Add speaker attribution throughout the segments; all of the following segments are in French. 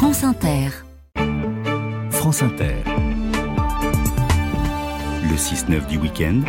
Speaker 1: France Inter.
Speaker 2: France Inter. Le 6-9 du week-end.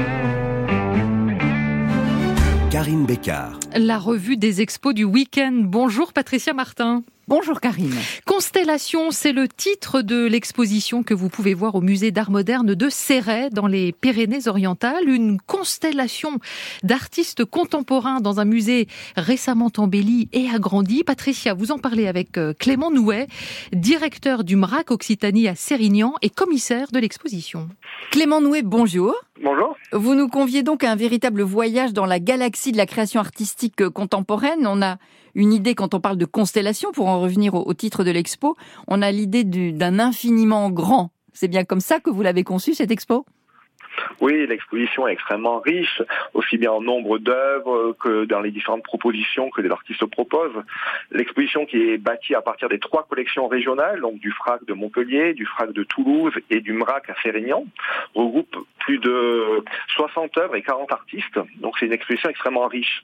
Speaker 2: Karine Bécard.
Speaker 3: La revue des expos du week-end. Bonjour Patricia Martin.
Speaker 4: Bonjour Karine.
Speaker 3: Constellation, c'est le titre de l'exposition que vous pouvez voir au musée d'art moderne de Céret dans les Pyrénées-Orientales. Une constellation d'artistes contemporains dans un musée récemment embelli et agrandi. Patricia, vous en parlez avec euh, Clément Nouet, directeur du MRAC Occitanie à Sérignan et commissaire de l'exposition.
Speaker 4: Clément Nouet, bonjour.
Speaker 5: Bonjour.
Speaker 4: Vous nous conviez donc à un véritable voyage dans la galaxie de la création artistique contemporaine. On a une idée quand on parle de constellation, pour en revenir au, titre de l'expo, on a l'idée d'un infiniment grand. C'est bien comme ça que vous l'avez conçu, cette expo?
Speaker 5: Oui, l'exposition est extrêmement riche, aussi bien en nombre d'œuvres que dans les différentes propositions que les artistes proposent. L'exposition qui est bâtie à partir des trois collections régionales, donc du FRAC de Montpellier, du FRAC de Toulouse et du MRAC à Sérignan, regroupe plus de 60 œuvres et 40 artistes. Donc c'est une exposition extrêmement riche.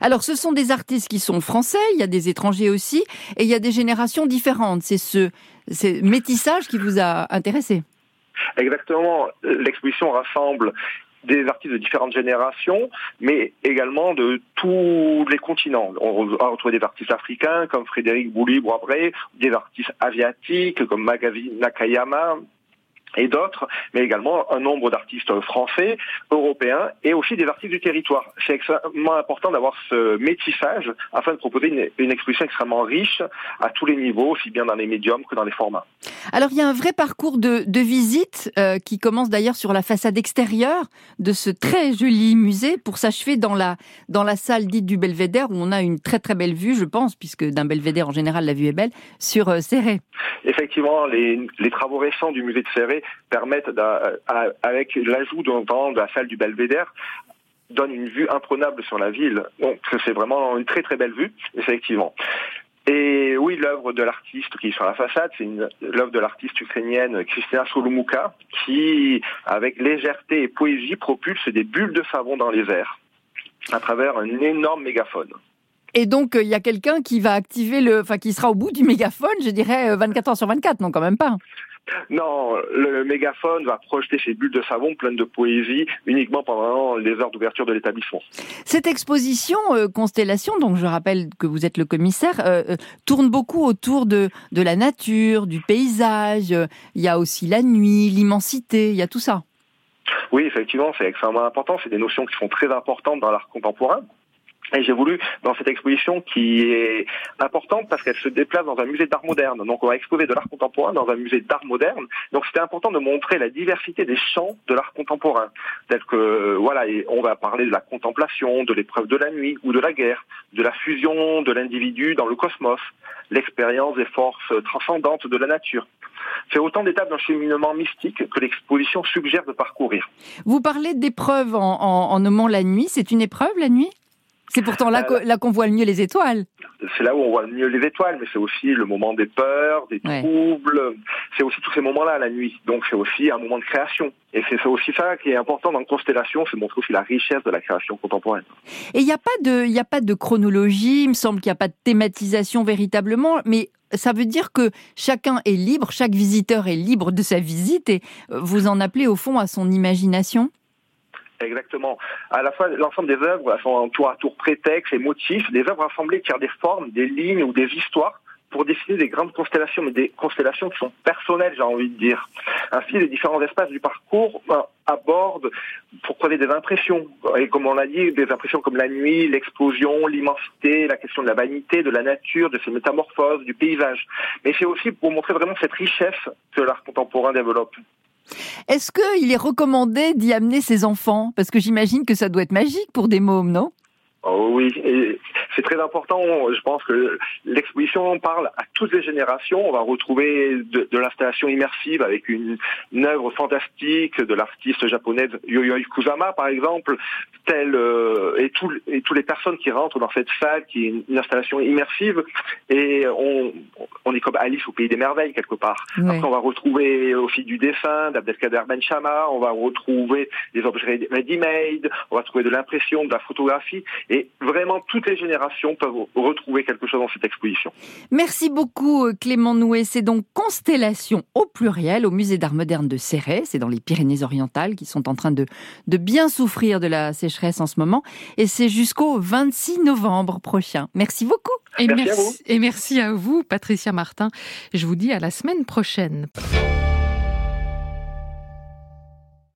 Speaker 4: Alors, ce sont des artistes qui sont français, il y a des étrangers aussi, et il y a des générations différentes. C'est ce, métissage qui vous a intéressé.
Speaker 5: Exactement. L'exposition rassemble des artistes de différentes générations, mais également de tous les continents. On va retrouver des artistes africains comme Frédéric Bouli-Boisbré, des artistes asiatiques comme Magavi Nakayama, et d'autres, mais également un nombre d'artistes français, européens et aussi des artistes du territoire. C'est extrêmement important d'avoir ce métissage afin de proposer une, exposition extrêmement riche à tous les niveaux, aussi bien dans les médiums que dans les formats.
Speaker 4: Alors il y a un vrai parcours de, de visite euh, qui commence d'ailleurs sur la façade extérieure de ce très joli musée pour s'achever dans la, dans la salle dite du Belvédère où on a une très très belle vue, je pense, puisque d'un Belvédère en général la vue est belle, sur euh, Serré.
Speaker 5: Effectivement, les, les travaux récents du musée de Serré permettent, avec l'ajout de la salle du Belvédère, donne une vue imprenable sur la ville. Donc c'est vraiment une très très belle vue, effectivement. Et oui, l'œuvre de l'artiste qui est sur la façade, c'est l'œuvre de l'artiste ukrainienne Kristina Solomouka, qui, avec légèreté et poésie, propulse des bulles de savon dans les airs à travers un énorme mégaphone.
Speaker 4: Et donc, il y a quelqu'un qui va activer le, enfin, qui sera au bout du mégaphone, je dirais 24 heures sur 24, non, quand même pas.
Speaker 5: Non, le mégaphone va projeter ses bulles de savon pleines de poésie uniquement pendant les heures d'ouverture de l'établissement.
Speaker 4: Cette exposition euh, Constellation, donc je rappelle que vous êtes le commissaire, euh, euh, tourne beaucoup autour de, de la nature, du paysage. Il y a aussi la nuit, l'immensité, il y a tout ça.
Speaker 5: Oui, effectivement, c'est extrêmement important. C'est des notions qui sont très importantes dans l'art contemporain. Et j'ai voulu, dans cette exposition qui est importante parce qu'elle se déplace dans un musée d'art moderne, donc on va exposer de l'art contemporain dans un musée d'art moderne, donc c'était important de montrer la diversité des champs de l'art contemporain, tel que, voilà, on va parler de la contemplation, de l'épreuve de la nuit ou de la guerre, de la fusion de l'individu dans le cosmos, l'expérience des forces transcendantes de la nature. C'est autant d'étapes d'un cheminement mystique que l'exposition suggère de parcourir.
Speaker 4: Vous parlez d'épreuve en, en nommant la nuit, c'est une épreuve la nuit? C'est pourtant là, qu'on voit le mieux les étoiles.
Speaker 5: C'est là où on voit le mieux les étoiles, mais c'est aussi le moment des peurs, des troubles. C'est aussi tous ces moments-là, la nuit. Donc c'est aussi un moment de création. Et c'est aussi ça qui est important dans Constellation, c'est montrer aussi la richesse de la création contemporaine.
Speaker 4: Et il n'y a pas de, il n'y a pas de chronologie. Il me semble qu'il n'y a pas de thématisation véritablement, mais ça veut dire que chacun est libre, chaque visiteur est libre de sa visite et vous en appelez au fond à son imagination?
Speaker 5: Exactement. À la fois, l'ensemble des œuvres sont tour à tour prétextes et motifs, des œuvres assemblées qui ont des formes, des lignes ou des histoires pour dessiner des grandes constellations, mais des constellations qui sont personnelles, j'ai envie de dire. Ainsi, les différents espaces du parcours ben, abordent pour trouver des impressions. Et comme on l'a dit, des impressions comme la nuit, l'explosion, l'immensité, la question de la vanité, de la nature, de ses métamorphoses, du paysage. Mais c'est aussi pour montrer vraiment cette richesse que l'art contemporain développe.
Speaker 4: Est-ce qu'il est recommandé d'y amener ses enfants? Parce que j'imagine que ça doit être magique pour des mômes, non?
Speaker 5: Oh oui, c'est très important. Je pense que l'exposition parle à toutes les générations. On va retrouver de, l'installation immersive avec une, œuvre fantastique de l'artiste japonaise Yoyoi Kusama, par exemple, euh, et, tout, et toutes les personnes qui rentrent dans cette salle, qui est une, installation immersive, et on, on est comme Alice au pays des merveilles quelque part. Après, on va retrouver aussi du dessin d'Abdelkader Benchama, on va retrouver des objets ready-made, on va trouver de l'impression, de la photographie, Et vraiment, toutes les générations peuvent retrouver quelque chose dans cette exposition.
Speaker 4: Merci beaucoup Clément Nouet. C'est donc Constellation au pluriel au musée d'art moderne de Céret. C'est dans les Pyrénées-Orientales qui sont en train de, de bien souffrir de la sécheresse en ce moment. Et c'est jusqu'au 26 novembre prochain. Merci beaucoup.
Speaker 3: Et merci, et merci à vous, Patricia Martin. Je vous dis à la semaine prochaine.